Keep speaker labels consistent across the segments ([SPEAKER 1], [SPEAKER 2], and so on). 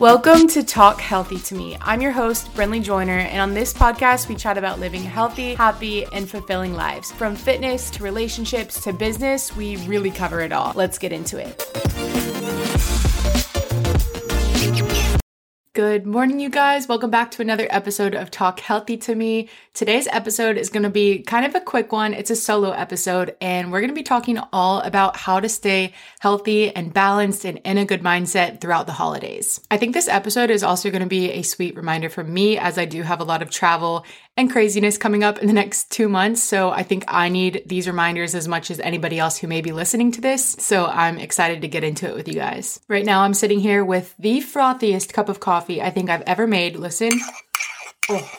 [SPEAKER 1] Welcome to Talk Healthy to Me. I'm your host, Brynley Joyner, and on this podcast, we chat about living healthy, happy, and fulfilling lives. From fitness to relationships to business, we really cover it all. Let's get into it. Good morning, you guys. Welcome back to another episode of Talk Healthy to Me. Today's episode is going to be kind of a quick one. It's a solo episode, and we're going to be talking all about how to stay healthy and balanced and in a good mindset throughout the holidays. I think this episode is also going to be a sweet reminder for me as I do have a lot of travel and craziness coming up in the next two months. So I think I need these reminders as much as anybody else who may be listening to this. So I'm excited to get into it with you guys. Right now, I'm sitting here with the frothiest cup of coffee I think I've ever made. Listen. Oh,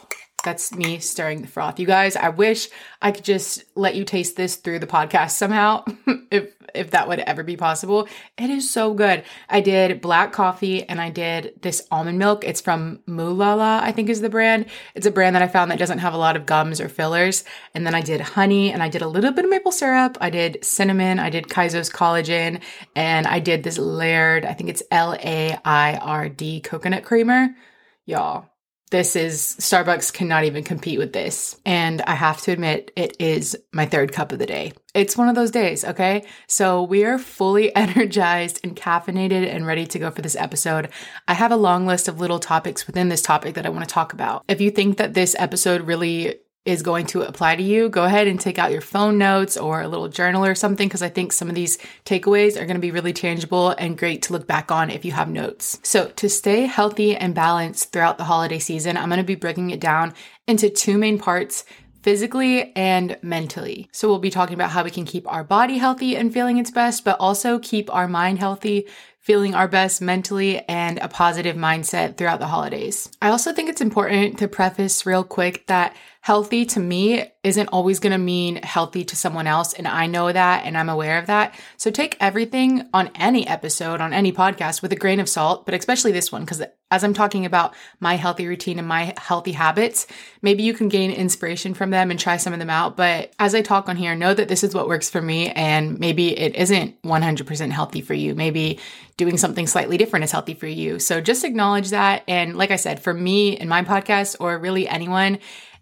[SPEAKER 1] that's me stirring the froth. You guys, I wish I could just let you taste this through the podcast somehow, if that would ever be possible. It is so good. I did black coffee and I did this almond milk. It's from Mooala, I think is the brand. It's a brand that I found that doesn't have a lot of gums or fillers. And then I did honey and I did a little bit of maple syrup. I did cinnamon. I did Kaizos collagen and I did this Laird, I think it's L A I R D coconut creamer. Y'all, this is Starbucks cannot even compete with this. And I have to admit, it is my third cup of the day. It's one of those days, okay? So we are fully energized and caffeinated and ready to go for this episode. I have a long list of little topics within this topic that I want to talk about. If you think that this episode really is going to apply to you, go ahead and take out your phone notes or a little journal or something because I think some of these takeaways are going to be really tangible and great to look back on if you have notes. So, to stay healthy and balanced throughout the holiday season, I'm going to be breaking it down into two main parts physically and mentally. So, we'll be talking about how we can keep our body healthy and feeling its best, but also keep our mind healthy, feeling our best mentally, and a positive mindset throughout the holidays. I also think it's important to preface real quick that healthy to me isn't always going to mean healthy to someone else. And I know that and I'm aware of that. So take everything on any episode, on any podcast with a grain of salt, but especially this one, because as I'm talking about my healthy routine and my healthy habits, maybe you can gain inspiration from them and try some of them out. But as I talk on here, know that this is what works for me. And maybe it isn't 100% healthy for you. Maybe doing something slightly different is healthy for you. So just acknowledge that. And like I said, for me in my podcast, or really anyone,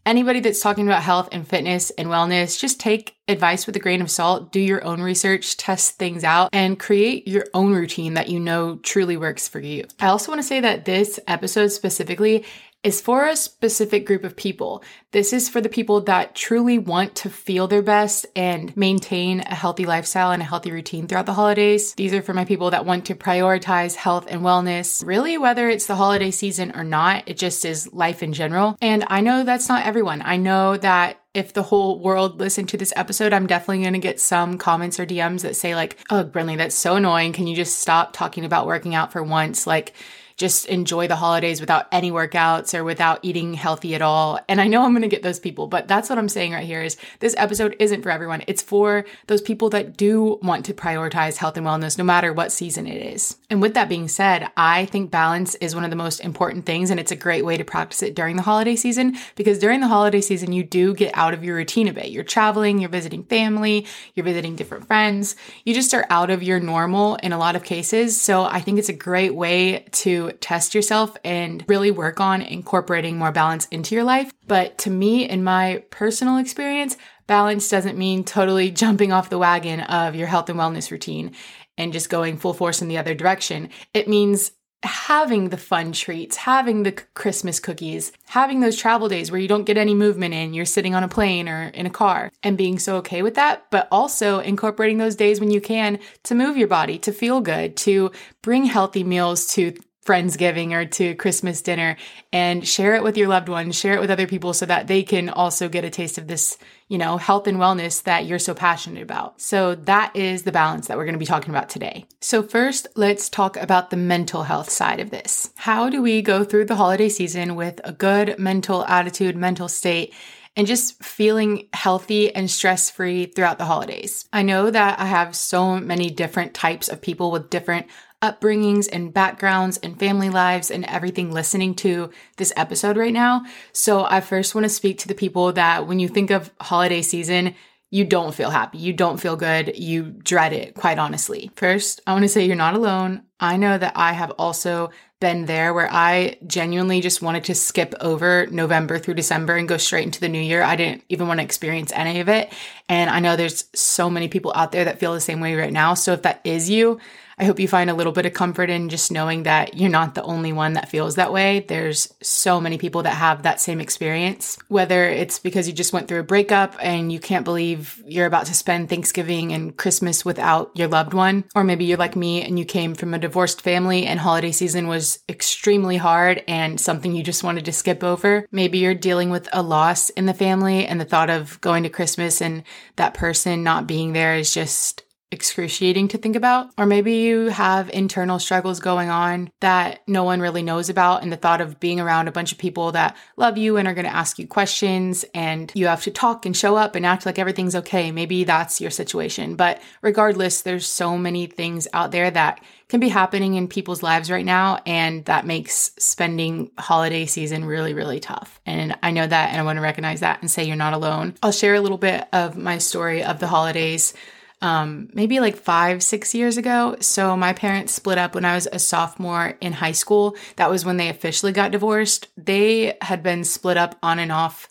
[SPEAKER 1] anybody that's talking about health and fitness and wellness, just take advice with a grain of salt, do your own research, test things out, and create your own routine that you know truly works for you. I also want to say that this episode specifically is for a specific group of people. This is for the people that truly want to feel their best and maintain a healthy lifestyle and a healthy routine throughout the holidays. These are for my people that want to prioritize health and wellness, really, whether it's the holiday season or not, it just is life in general. And I know that's not everyone. I know that if the whole world listened to this episode, I'm definitely going to get some comments or DMs that say, like, oh, Brynley, that's so annoying. Can you just stop talking about working out for once? Like, just enjoy the holidays without any workouts or without eating healthy at all. And I know I'm going to get those people, but that's what I'm saying right here is this episode isn't for everyone. It's for those people that do want to prioritize health and wellness no matter what season it is. And with that being said, I think balance is one of the most important things and it's a great way to practice it during the holiday season because during the holiday season you do get out of your routine a bit. You're traveling, you're visiting family, you're visiting different friends. You just are out of your normal in a lot of cases. So I think it's a great way to test yourself and really work on incorporating more balance into your life. But to me, in my personal experience, balance doesn't mean totally jumping off the wagon of your health and wellness routine and just going full force in the other direction. It means having the fun treats, having the Christmas cookies, having those travel days where you don't get any movement in, you're sitting on a plane or in a car, and being so okay with that, but also incorporating those days when you can to move your body, to feel good, to bring healthy meals to Friendsgiving or to Christmas dinner and share it with your loved ones, share it with other people so that they can also get a taste of this, you know, health and wellness that you're so passionate about. So that is the balance that we're going to be talking about today. So first, let's talk about the mental health side of this. How do we go through the holiday season with a good mental attitude, mental state? and just feeling healthy and stress free throughout the holidays. I know that I have so many different types of people with different upbringings and backgrounds and family lives and everything listening to this episode right now. So I first want to speak to the people that when you think of holiday season, you don't feel happy. You don't feel good. You dread it, quite honestly. First, I want to say you're not alone. I know that I have also been there where I genuinely just wanted to skip over November through December and go straight into the new year. I didn't even want to experience any of it. And I know there's so many people out there that feel the same way right now. So if that is you, I hope you find a little bit of comfort in just knowing that you're not the only one that feels that way. There's so many people that have that same experience, whether it's because you just went through a breakup and you can't believe you're about to spend Thanksgiving and Christmas without your loved one, or maybe you're like me and you came from a divorced family and holiday season was extremely hard and something you just wanted to skip over. Maybe you're dealing with a loss in the family and the thought of going to Christmas and that person not being there is just excruciating to think about. Or maybe you have internal struggles going on that no one really knows about. And the thought of being around a bunch of people that love you and are going to ask you questions and you have to talk and show up and act like everything's okay. Maybe that's your situation. But regardless, there's so many things out there that can be happening in people's lives right now. And that makes spending holiday season really, really tough. And I know that and I want to recognize that and say you're not alone. I'll share a little bit of my story of the holidays um, maybe like five, six years ago. So my parents split up when I was a sophomore in high school. That was when they officially got divorced. They had been split up on and off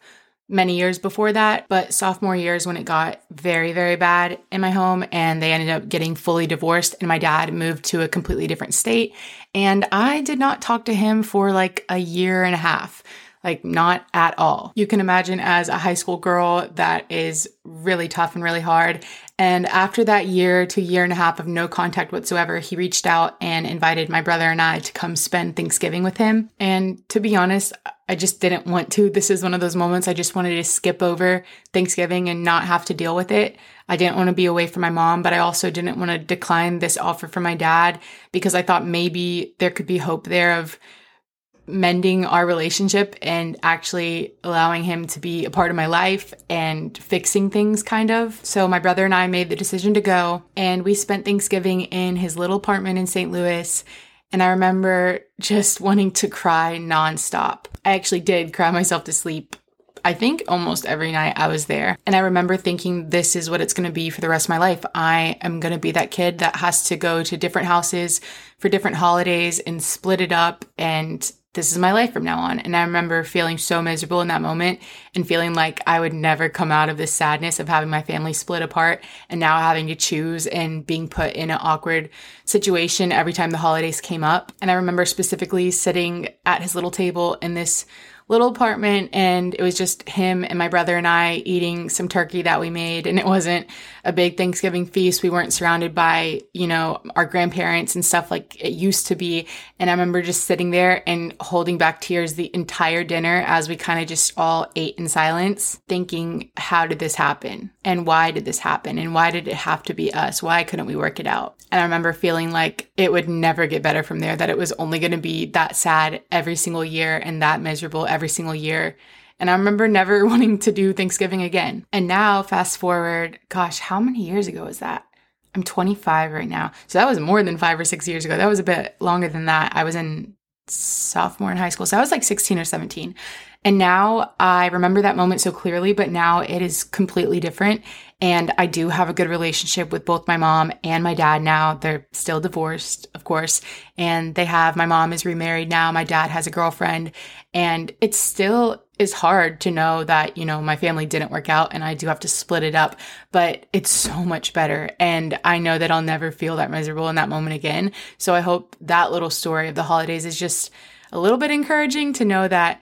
[SPEAKER 1] many years before that, but sophomore years when it got very, very bad in my home and they ended up getting fully divorced and my dad moved to a completely different state. And I did not talk to him for like a year and a half. Like, not at all. You can imagine as a high school girl, that is really tough and really hard. And after that year to year and a half of no contact whatsoever, he reached out and invited my brother and I to come spend Thanksgiving with him. And to be honest, I just didn't want to. This is one of those moments I just wanted to skip over Thanksgiving and not have to deal with it. I didn't want to be away from my mom, but I also didn't want to decline this offer from my dad because I thought maybe there could be hope there of mending our relationship and actually allowing him to be a part of my life and fixing things kind of. So my brother and I made the decision to go and we spent Thanksgiving in his little apartment in St. Louis. And I remember just wanting to cry nonstop. I actually did cry myself to sleep. I think almost every night I was there. And I remember thinking, this is what it's going to be for the rest of my life. I am going to be that kid that has to go to different houses for different holidays and split it up and this is my life from now on. And I remember feeling so miserable in that moment and feeling like I would never come out of this sadness of having my family split apart and now having to choose and being put in an awkward situation every time the holidays came up. And I remember specifically sitting at his little table in this little apartment and it was just him and my brother and I eating some turkey that we made and it wasn't a big Thanksgiving feast. We weren't surrounded by, you know, our grandparents and stuff like it used to be. And I remember just sitting there and holding back tears the entire dinner as we kind of just all ate in silence, thinking, how did this happen? And why did this happen? And why did it have to be us? Why couldn't we work it out? And I remember feeling like it would never get better from there, that it was only going to be that sad every single year and that miserable every single year. And I remember never wanting to do Thanksgiving again. And now, fast forward, gosh, how many years ago was that? I'm 25 right now. So that was more than five or six years ago. That was a bit longer than that. I was in sophomore in high school. So I was like 16 or 17. And now I remember that moment so clearly, but now it is completely different. And I do have a good relationship with both my mom and my dad now. They're still divorced, of course. And they have, my mom is remarried now. My dad has a girlfriend. And it still is hard to know that, you know, my family didn't work out and I do have to split it up, but it's so much better. And I know that I'll never feel that miserable in that moment again. So I hope that little story of the holidays is just a little bit encouraging to know that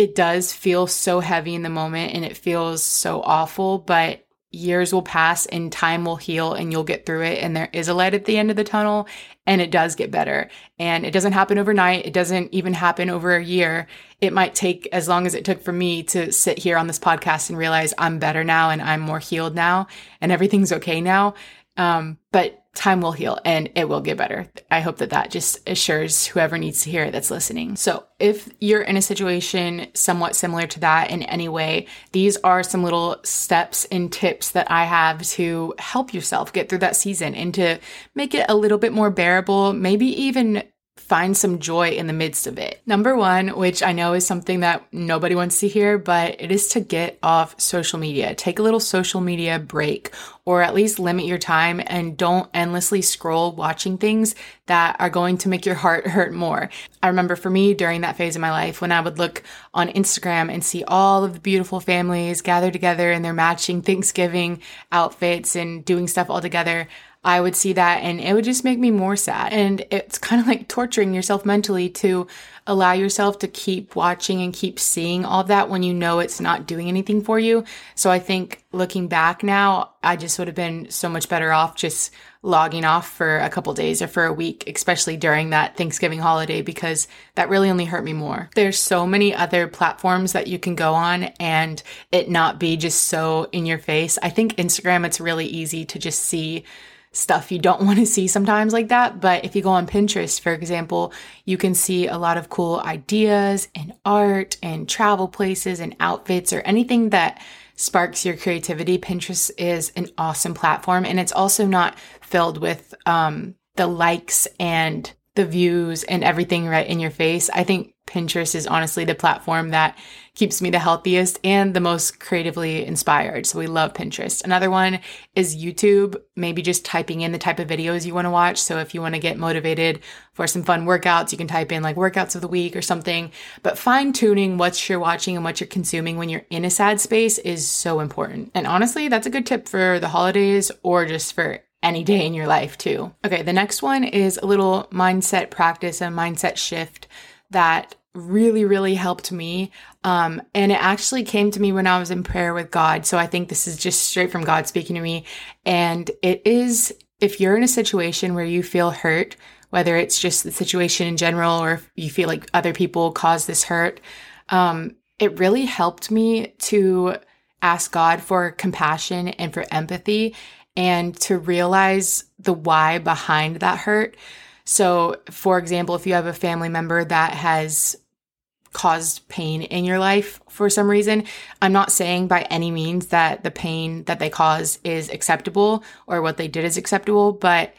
[SPEAKER 1] it does feel so heavy in the moment and it feels so awful, but years will pass and time will heal and you'll get through it and there is a light at the end of the tunnel and it does get better. And it doesn't happen overnight. It doesn't even happen over a year. It might take as long as it took for me to sit here on this podcast and realize i'm better now and i'm more healed now and everything's okay now. Um, but time will heal and it will get better. I hope that that just assures whoever needs to hear it that's listening. So, if you're in a situation somewhat similar to that in any way, these are some little steps and tips that I have to help yourself get through that season and to make it a little bit more bearable, maybe even find some joy in the midst of it. Number one, which I know is something that nobody wants to hear, but it is to get off social media. Take a little social media break or at least limit your time and don't endlessly scroll watching things that are going to make your heart hurt more. I remember for me during that phase of my life when I would look on Instagram and see all of the beautiful families gathered together in their matching Thanksgiving outfits and doing stuff all together. I would see that and it would just make me more sad. And it's kind of like torturing yourself mentally to allow yourself to keep watching and keep seeing all that when you know it's not doing anything for you. So I think looking back now, I just would have been so much better off just logging off for a couple days or for a week, especially during that Thanksgiving holiday, because that really only hurt me more. There's so many other platforms that you can go on and it not be just so in your face. I think Instagram, it's really easy to just see stuff you don't want to see sometimes like that. But if you go on Pinterest, for example, you can see a lot of cool ideas and art and travel places and outfits or anything that sparks your creativity. Pinterest is an awesome platform and it's also not filled with um, the likes and the views and everything right in your face. I think Pinterest is honestly the platform that keeps me the healthiest and the most creatively inspired. So we love Pinterest. Another one is YouTube, maybe just typing in the type of videos you want to watch. So if you want to get motivated for some fun workouts, you can type in like workouts of the week or something. But fine tuning what you're watching and what you're consuming when you're in a sad space is so important. And honestly, that's a good tip for the holidays or just for any day in your life too. Okay, the next one is a little mindset practice, a mindset shift that really, really helped me. Um, and it actually came to me when I was in prayer with God. So I think this is just straight from God speaking to me. And it is if you're in a situation where you feel hurt, whether it's just the situation in general or if you feel like other people cause this hurt, um, it really helped me to ask God for compassion and for empathy and to realize the why behind that hurt. So, for example, if you have a family member that has caused pain in your life for some reason, I'm not saying by any means that the pain that they cause is acceptable or what they did is acceptable, but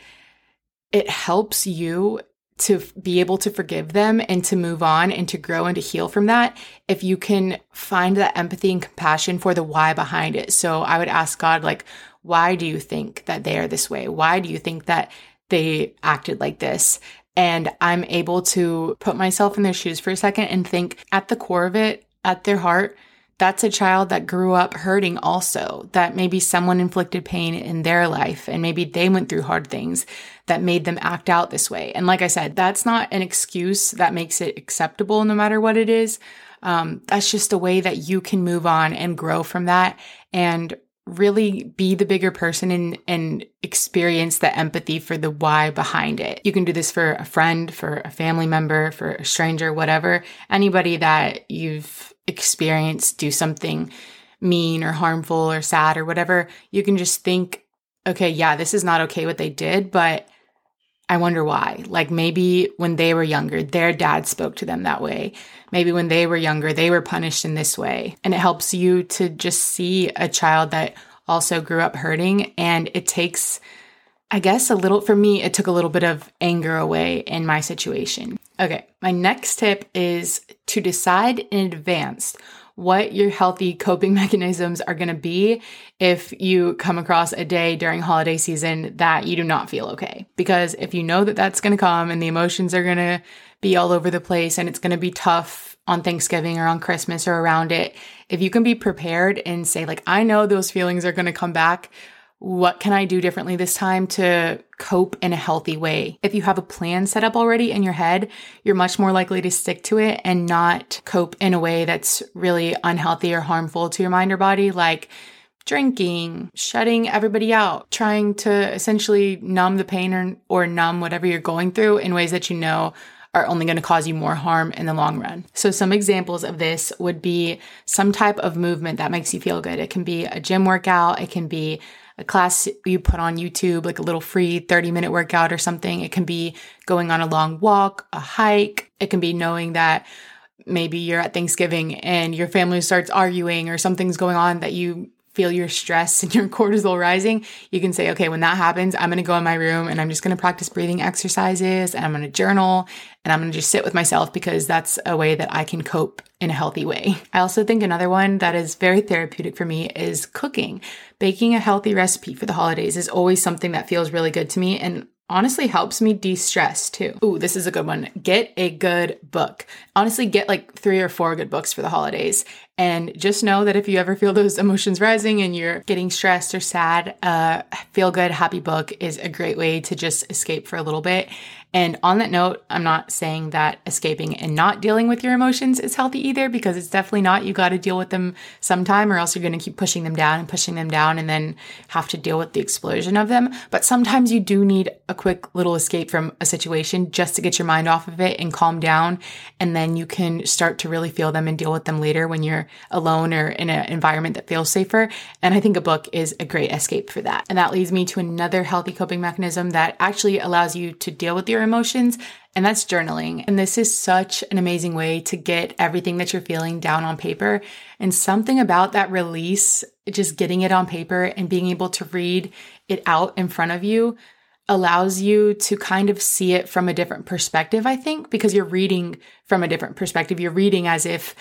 [SPEAKER 1] it helps you to be able to forgive them and to move on and to grow and to heal from that if you can find that empathy and compassion for the why behind it. So I would ask God, like, why do you think that they are this way? Why do you think that they acted like this? And I'm able to put myself in their shoes for a second and think at the core of it, at their heart, that's a child that grew up hurting also, that maybe someone inflicted pain in their life and maybe they went through hard things that made them act out this way. And like I said, that's not an excuse that makes it acceptable no matter what it is. Um, that's just a way that you can move on and grow from that and really be the bigger person and, and experience the empathy for the why behind it. You can do this for a friend, for a family member, for a stranger, whatever, anybody that you've experienced do something mean or harmful or sad or whatever. You can just think, okay, yeah, this is not okay what they did, but I wonder why. Like maybe when they were younger, their dad spoke to them that way. Maybe when they were younger, they were punished in this way. And it helps you to just see a child that also grew up hurting. And it takes, I guess, a little, for me, it took a little bit of anger away in my situation. Okay, my next tip is to decide in advance what your healthy coping mechanisms are going to be if you come across a day during holiday season that you do not feel okay. Because if you know that that's going to come and the emotions are going to be all over the place and it's going to be tough on Thanksgiving or on Christmas or around it, if you can be prepared and say, like, I know those feelings are going to come back what can I do differently this time to cope in a healthy way? If you have a plan set up already in your head, you're much more likely to stick to it and not cope in a way that's really unhealthy or harmful to your mind or body, like drinking, shutting everybody out, trying to essentially numb the pain or, or numb whatever you're going through in ways that you know are only going to cause you more harm in the long run. So, some examples of this would be some type of movement that makes you feel good. It can be a gym workout, it can be a class you put on YouTube, like a little free 30 minute workout or something. It can be going on a long walk, a hike. It can be knowing that maybe you're at Thanksgiving and your family starts arguing or something's going on that you feel your stress and your cortisol rising, you can say, okay, when that happens, I'm going to go in my room and I'm just going to practice breathing exercises and I'm going to journal and I'm going to just sit with myself because that's a way that I can cope in a healthy way. I also think another one that is very therapeutic for me is cooking. Baking a healthy recipe for the holidays is always something that feels really good to me. And honestly helps me de-stress too. Ooh, this is a good one. Get a good book. Honestly, get like three or four good books for the holidays. And just know that if you ever feel those emotions rising and you're getting stressed or sad, a feel good, happy book is a great way to just escape for a little bit. And on that note, I'm not saying that escaping and not dealing with your emotions is healthy either, because it's definitely not. You got to deal with them sometime, or else you're going to keep pushing them down and pushing them down and then have to deal with the explosion of them. But sometimes you do need a quick little escape from a situation just to get your mind off of it and calm down. And then you can start to really feel them and deal with them later when you're alone or in an environment that feels safer. And I think a book is a great escape for that. And that leads me to another healthy coping mechanism that actually allows you to deal with your emotions, and that's journaling. And this is such an amazing way to get everything that you're feeling down on paper. And something about that release, just getting it on paper and being able to read it out in front of you allows you to kind of see it from a different perspective, I think, because you're reading from a different perspective. You're reading as if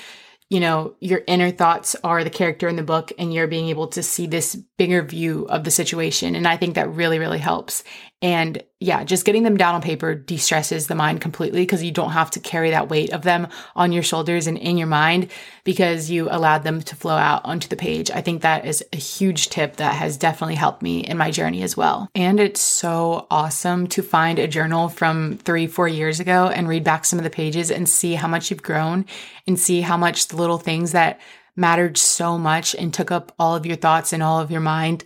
[SPEAKER 1] you know, your inner thoughts are the character in the book and you're being able to see this bigger view of the situation. And I think that really, really helps. And yeah, just getting them down on paper de stresses the mind completely because you don't have to carry that weight of them on your shoulders and in your mind because you allowed them to flow out onto the page. I think that is a huge tip that has definitely helped me in my journey as well. And it's so awesome to find a journal from three, four years ago and read back some of the pages and see how much you've grown and see how much the little things that mattered so much and took up all of your thoughts and all of your mind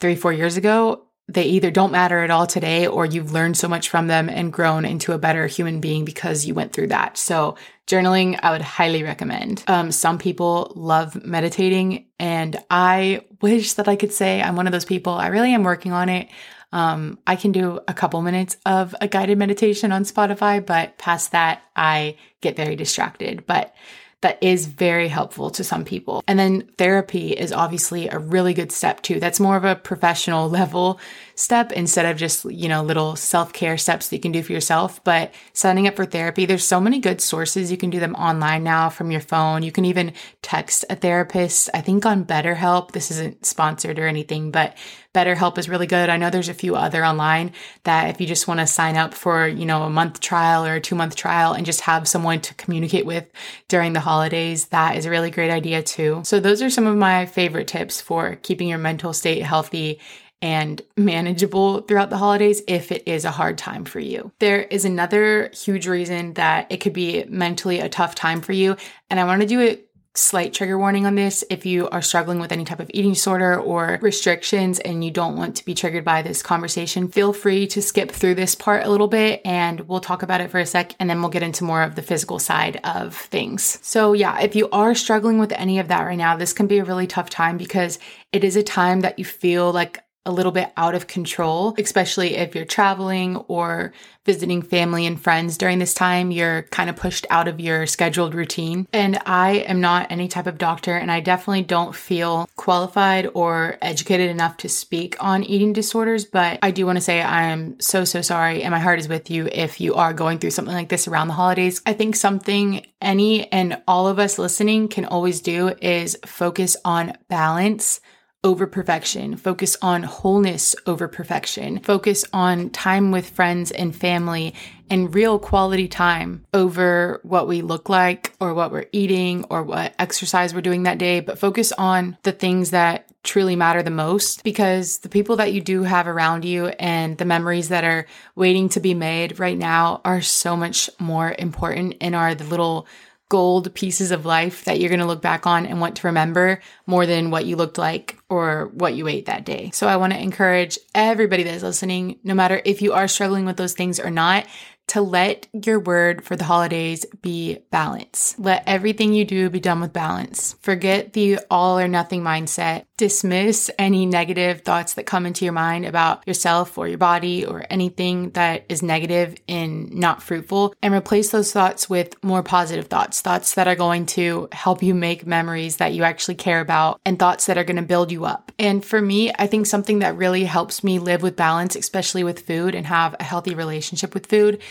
[SPEAKER 1] three, four years ago they either don't matter at all today or you've learned so much from them and grown into a better human being because you went through that. So journaling, I would highly recommend. Um, some people love meditating and I wish that I could say I'm one of those people. I really am working on it. Um, I can do a couple minutes of a guided meditation on Spotify, but past that, I get very distracted. But that is very helpful to some people. And then therapy is obviously a really good step too. That's more of a professional level step instead of just, you know, little self care steps that you can do for yourself. But signing up for therapy, there's so many good sources. You can do them online now from your phone. You can even text a therapist. I think on BetterHelp, this isn't sponsored or anything, but BetterHelp is really good. I know there's a few other online that if you just want to sign up for, you know, a month trial or a two month trial and just have someone to communicate with during the holidays, that is a really great idea too. So those are some of my favorite tips for keeping your mental state healthy and manageable throughout the holidays if it is a hard time for you. There is another huge reason that it could be mentally a tough time for you. And I want to do a slight trigger warning on this. If you are struggling with any type of eating disorder or restrictions and you don't want to be triggered by this conversation, feel free to skip through this part a little bit and we'll talk about it for a sec and then we'll get into more of the physical side of things. So, yeah, if you are struggling with any of that right now, this can be a really tough time because it is a time that you feel like a little bit out of control, especially if you're traveling or visiting family and friends during this time. You're kind of pushed out of your scheduled routine. And I am not any type of doctor, and I definitely don't feel qualified or educated enough to speak on eating disorders. But I do want to say I am so, so sorry, and my heart is with you if you are going through something like this around the holidays. I think something any and all of us listening can always do is focus on balance over perfection, focus on wholeness over perfection, focus on time with friends and family and real quality time over what we look like or what we're eating or what exercise we're doing that day, but focus on the things that truly matter the most because the people that you do have around you and the memories that are waiting to be made right now are so much more important and are the little gold pieces of life that you're going to look back on and want to remember more than what you looked like or what you ate that day. So I want to encourage everybody that's listening, no matter if you are struggling with those things or not, to let your word for the holidays be balance. Let everything you do be done with balance. Forget the all or nothing mindset. Dismiss any negative thoughts that come into your mind about yourself or your body or anything that is negative and not fruitful and replace those thoughts with more positive thoughts, thoughts that are going to help you make memories that you actually care about and thoughts that are going to build you up. And for me, I think something that really helps me live with balance, especially with food and have a healthy relationship with food,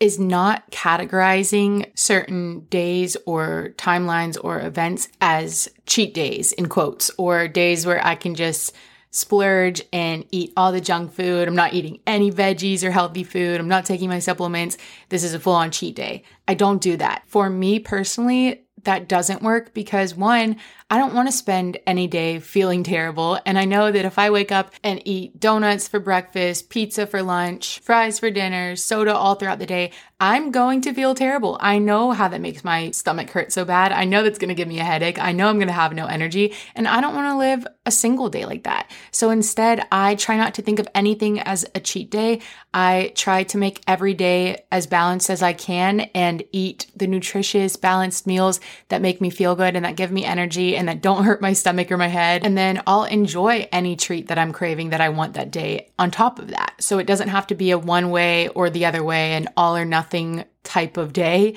[SPEAKER 1] is not categorizing certain days or timelines or events as cheat days in quotes or days where I can just splurge and eat all the junk food. I'm not eating any veggies or healthy food. I'm not taking my supplements. This is a full on cheat day. I don't do that. For me personally, that doesn't work because one, I don't want to spend any day feeling terrible. And I know that if I wake up and eat donuts for breakfast, pizza for lunch, fries for dinner, soda all throughout the day, I'm going to feel terrible. I know how that makes my stomach hurt so bad. I know that's going to give me a headache. I know I'm going to have no energy. And I don't want to live a single day like that. So instead, I try not to think of anything as a cheat day. I try to make every day as balanced as I can and eat the nutritious, balanced meals that make me feel good and that give me energy and that don't hurt my stomach or my head. And then I'll enjoy any treat that I'm craving that I want that day on top of that. So it doesn't have to be a one way or the other way, an all or nothing type of day.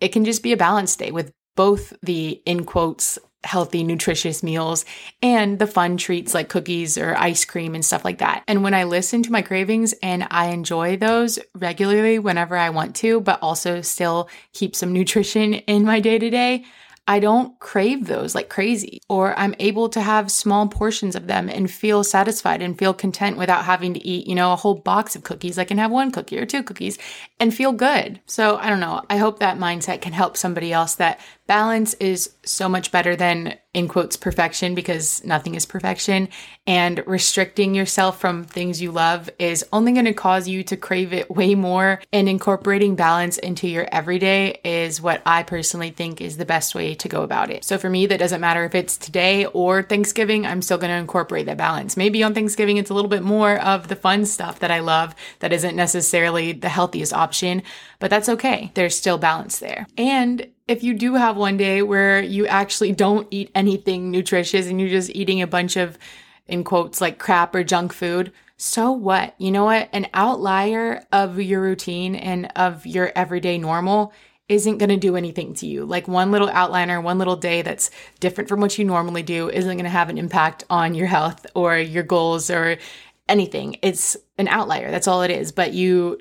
[SPEAKER 1] It can just be a balanced day with both the in quotes healthy, nutritious meals and the fun treats like cookies or ice cream and stuff like that. And when I listen to my cravings and I enjoy those regularly whenever I want to, but also still keep some nutrition in my day to day, I don't crave those like crazy, or I'm able to have small portions of them and feel satisfied and feel content without having to eat, you know, a whole box of cookies. I can have one cookie or two cookies and feel good. So I don't know. I hope that mindset can help somebody else that balance is so much better than in quotes perfection because nothing is perfection and restricting yourself from things you love is only going to cause you to crave it way more and incorporating balance into your everyday is what I personally think is the best way to go about it. So for me that doesn't matter if it's today or Thanksgiving, I'm still going to incorporate that balance. Maybe on Thanksgiving it's a little bit more of the fun stuff that I love that isn't necessarily the healthiest option, but that's okay. There's still balance there. And if you do have one day where you actually don't eat anything nutritious and you're just eating a bunch of, in quotes, like crap or junk food, so what? You know what? An outlier of your routine and of your everyday normal isn't going to do anything to you. Like one little outliner, one little day that's different from what you normally do isn't going to have an impact on your health or your goals or anything. It's an outlier. That's all it is. But you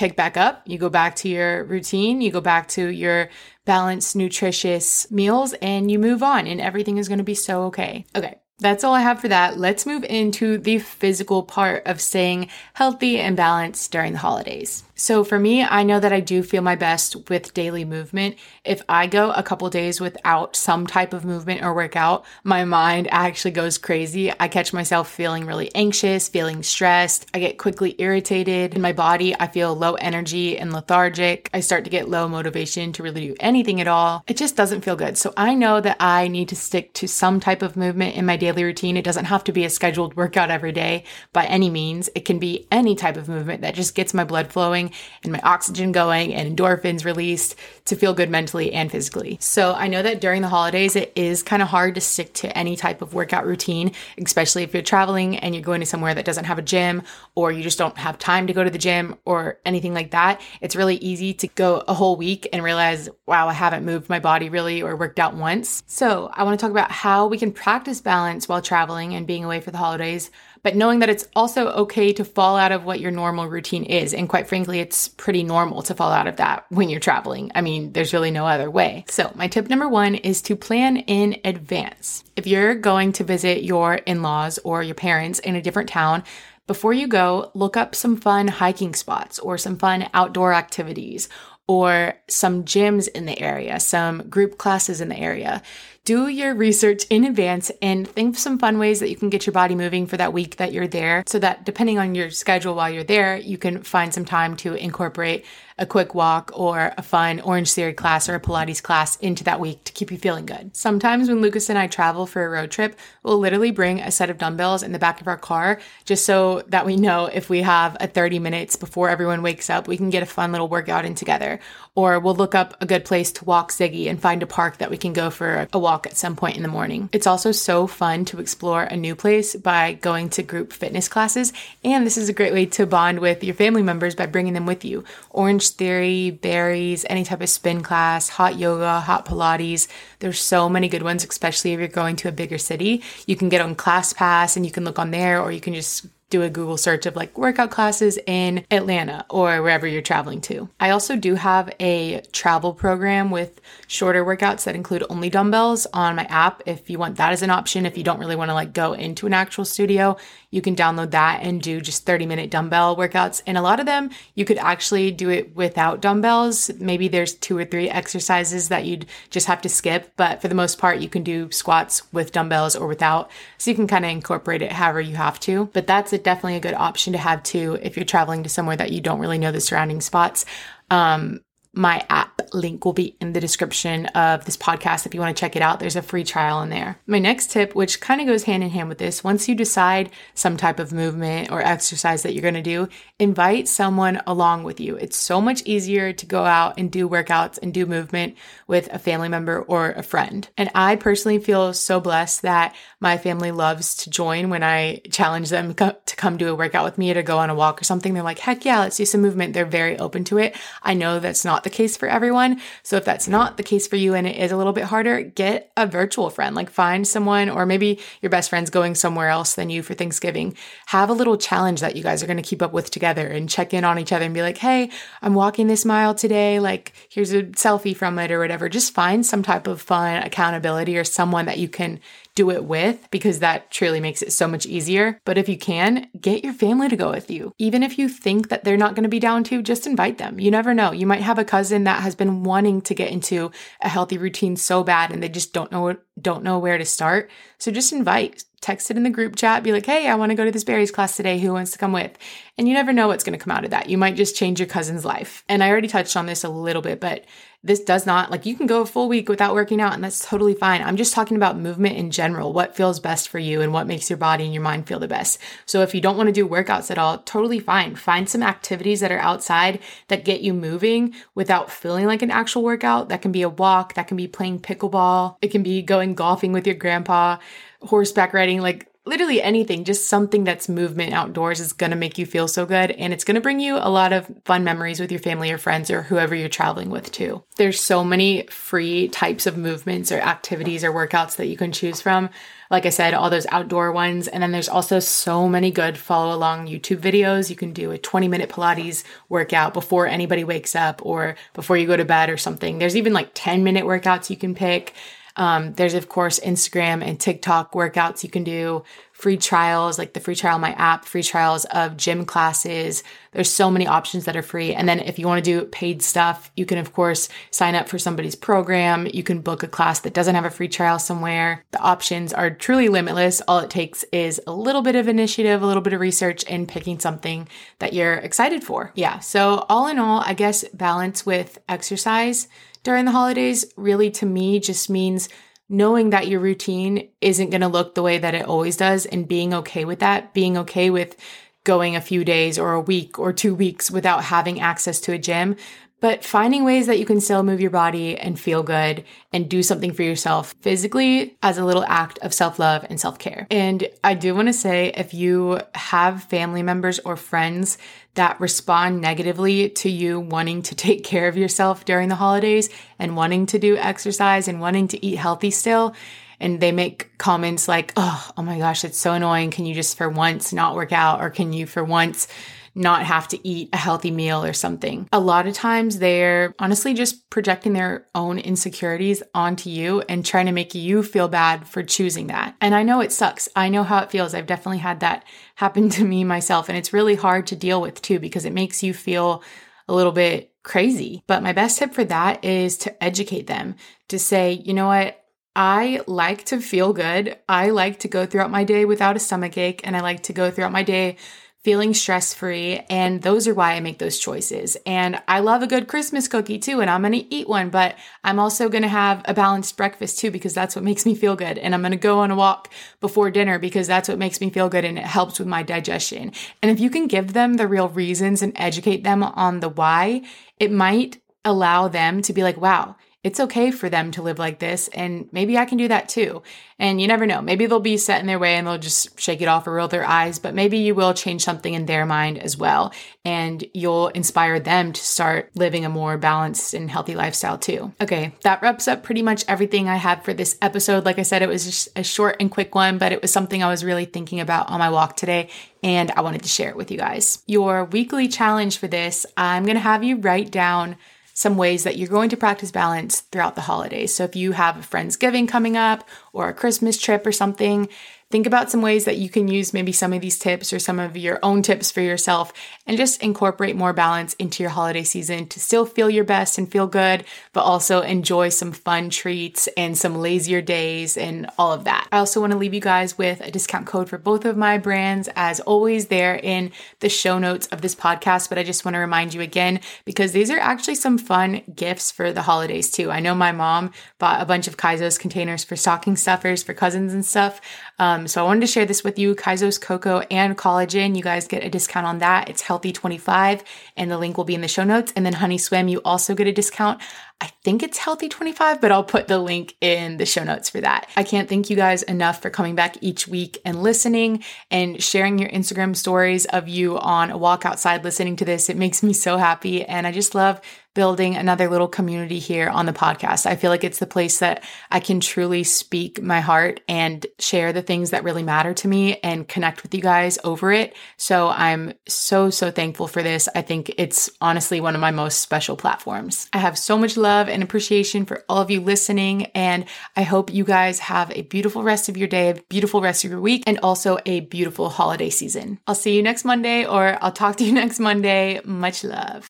[SPEAKER 1] pick back up, you go back to your routine, you go back to your balanced, nutritious meals, and you move on, and everything is going to be so okay. Okay. That's all I have for that. Let's move into the physical part of staying healthy and balanced during the holidays. So for me, I know that I do feel my best with daily movement. If I go a couple days without some type of movement or workout, my mind actually goes crazy. I catch myself feeling really anxious, feeling stressed. I get quickly irritated in my body. I feel low energy and lethargic. I start to get low motivation to really do anything at all. It just doesn't feel good. So I know that I need to stick to some type of movement in my daily routine. It doesn't have to be a scheduled workout every day by any means. It can be any type of movement that just gets my blood flowing and my oxygen going and endorphins released to feel good mentally and physically. So I know that during the holidays, it is kind of hard to stick to any type of workout routine, especially if you're traveling and you're going to somewhere that doesn't have a gym or you just don't have time to go to the gym or anything like that. It's really easy to go a whole week and realize, wow, I haven't moved my body really or worked out once. So I want to talk about how we can practice balance while traveling and being away for the holidays but knowing that it's also okay to fall out of what your normal routine is. And quite frankly, it's pretty normal to fall out of that when you're traveling. I mean, there's really no other way. So, my tip number one is to plan in advance. If you're going to visit your in laws or your parents in a different town, before you go, look up some fun hiking spots or some fun outdoor activities or some gyms in the area, some group classes in the area do your research in advance and think of some fun ways that you can get your body moving for that week that you're there so that depending on your schedule while you're there, you can find some time to incorporate a quick walk or a fun Orange Theory class or a Pilates class into that week to keep you feeling good. Sometimes when Lucas and I travel for a road trip, we'll literally bring a set of dumbbells in the back of our car just so that we know if we have a 30 minutes before everyone wakes up, we can get a fun little workout in together. Or we'll look up a good place to walk Ziggy and find a park that we can go for a walk at some point in the morning. It's also so fun to explore a new place by going to group fitness classes, and this is a great way to bond with your family members by bringing them with you. Orange Theory, Barry's, any type of spin class, hot yoga, hot Pilates. There's so many good ones, especially if you're going to a bigger city. You can get on ClassPass and you can look on there, or you can just do a Google search of like workout classes in Atlanta or wherever you're traveling to. I also do have a travel program with shorter workouts that include only dumbbells on my app if you want that as an option. If you don't really want to like go into an actual studio, you can download that and do just 30 minute dumbbell workouts. And a lot of them, you could actually do it without dumbbells. Maybe there's two or three exercises that you'd just have to skip, but for the most part, you can do squats with dumbbells or without. So you can kind of incorporate it however you have to. But that's a, definitely a good option to have too if you're traveling to somewhere that you don't really know the surrounding spots. Um, my app link will be in the description of this podcast if you want to check it out. There's a free trial in there. My next tip, which kind of goes hand in hand with this, once you decide some type of movement or exercise that you're going to do, invite someone along with you. It's so much easier to go out and do workouts and do movement with a family member or a friend. And I personally feel so blessed that my family loves to join when I challenge them to come do a workout with me or to go on a walk or something. They're like, heck yeah, let's do some movement. They're very open to it. I know that's not not the case for everyone. So if that's not the case for you and it is a little bit harder, get a virtual friend. Like find someone, or maybe your best friend's going somewhere else than you for Thanksgiving. Have a little challenge that you guys are going to keep up with together and check in on each other and be like, hey, I'm walking this mile today. Like, here's a selfie from it or whatever. Just find some type of fun accountability or someone that you can do it with because that truly makes it so much easier. But if you can, get your family to go with you. Even if you think that they're not going to be down to, just invite them. You never know. You might have a cousin that has been wanting to get into a healthy routine so bad and they just don't know don't know where to start. So just invite, text it in the group chat, be like, "Hey, I want to go to this Barry's class today. Who wants to come with?" And you never know what's going to come out of that. You might just change your cousin's life. And I already touched on this a little bit, but this does not like you can go a full week without working out and that's totally fine. I'm just talking about movement in general, what feels best for you and what makes your body and your mind feel the best. So if you don't want to do workouts at all, totally fine. Find some activities that are outside that get you moving without feeling like an actual workout. That can be a walk, that can be playing pickleball, it can be going golfing with your grandpa, horseback riding, like literally anything, just something that's movement outdoors is going to make you feel so good. And it's going to bring you a lot of fun memories with your family or friends or whoever you're traveling with too. There's so many free types of movements or activities or workouts that you can choose from. Like I said, all those outdoor ones. And then there's also so many good follow along YouTube videos. You can do a 20 minute Pilates workout before anybody wakes up or before you go to bed or something. There's even like 10 minute workouts you can pick. Um, there's of course Instagram and TikTok workouts you can do, free trials like the free trial my app, free trials of gym classes. There's so many options that are free. And then if you want to do paid stuff, you can of course sign up for somebody's program. You can book a class that doesn't have a free trial somewhere. The options are truly limitless. All it takes is a little bit of initiative, a little bit of research and picking something that you're excited for. Yeah. So all in all, I guess balance with exercise during the holidays really to me just means knowing that your routine isn't going to look the way that it always does and being okay with that, being okay with going a few days or a week or two weeks without having access to a gym, but finding ways that you can still move your body and feel good and do something for yourself physically as a little act of self love and self care. And I do want to say if you have family members or friends that respond negatively to you wanting to take care of yourself during the holidays and wanting to do exercise and wanting to eat healthy still, and they make comments like, oh, oh my gosh, it's so annoying. Can you just for once not work out? Or can you for once not have to eat a healthy meal or something. A lot of times they're honestly just projecting their own insecurities onto you and trying to make you feel bad for choosing that. And I know it sucks. I know how it feels. I've definitely had that happen to me myself. And it's really hard to deal with too because it makes you feel a little bit crazy. But my best tip for that is to educate them to say, you know what? I like to feel good. I like to go throughout my day without a stomach ache, and I like to go throughout my day feeling stress free. And those are why I make those choices. And I love a good Christmas cookie too. And I'm going to eat one, but I'm also going to have a balanced breakfast too, because that's what makes me feel good. And I'm going to go on a walk before dinner because that's what makes me feel good and it helps with my digestion. And if you can give them the real reasons and educate them on the why, it might allow them to be like, wow, it's okay for them to live like this and maybe I can do that too. And you never know. Maybe they'll be set in their way and they'll just shake it off or roll their eyes, but maybe you will change something in their mind as well. And you'll inspire them to start living a more balanced and healthy lifestyle too. Okay, that wraps up pretty much everything I had for this episode. Like I said, it was just a short and quick one, but it was something I was really thinking about on my walk today and I wanted to share it with you guys. Your weekly challenge for this, I'm going to have you write down some ways that you're going to practice balance throughout the holidays. So if you have a Friendsgiving coming up or a Christmas trip or something, Think about some ways that you can use maybe some of these tips or some of your own tips for yourself and just incorporate more balance into your holiday season to still feel your best and feel good, but also enjoy some fun treats and some lazier days and all of that. I also want to leave you guys with a discount code for both of my brands, as always, there in the show notes of this podcast. But I just want to remind you again because these are actually some fun gifts for the holidays too. I know my mom bought a bunch of Kaizos containers for stocking stuffers for cousins and stuff. Um, Um, so I wanted to share this with you. Kaizos Cocoa and Collagen, you guys get a discount on that. It's healthy 25 and the link will be in the show notes. And then Honey Swim, you also get a discount. I think it's healthy 25, but I'll put the link in the show notes for that. I can't thank you guys enough for coming back each week and listening and sharing your Instagram stories of you on a walk outside listening to this. It makes me so happy. And I just love building another little community here on the podcast. I feel like it's the place that I can truly speak my heart and share the things that really matter to me and connect with you guys over it. So I'm so, so thankful for this. I think it's honestly one of my most special platforms. I have so much love and appreciation for all of you listening. And I hope you guys have a beautiful rest of your day, a beautiful rest of your week, and also a beautiful holiday season. I'll see you next Monday, or I'll talk to you next Monday. Much love.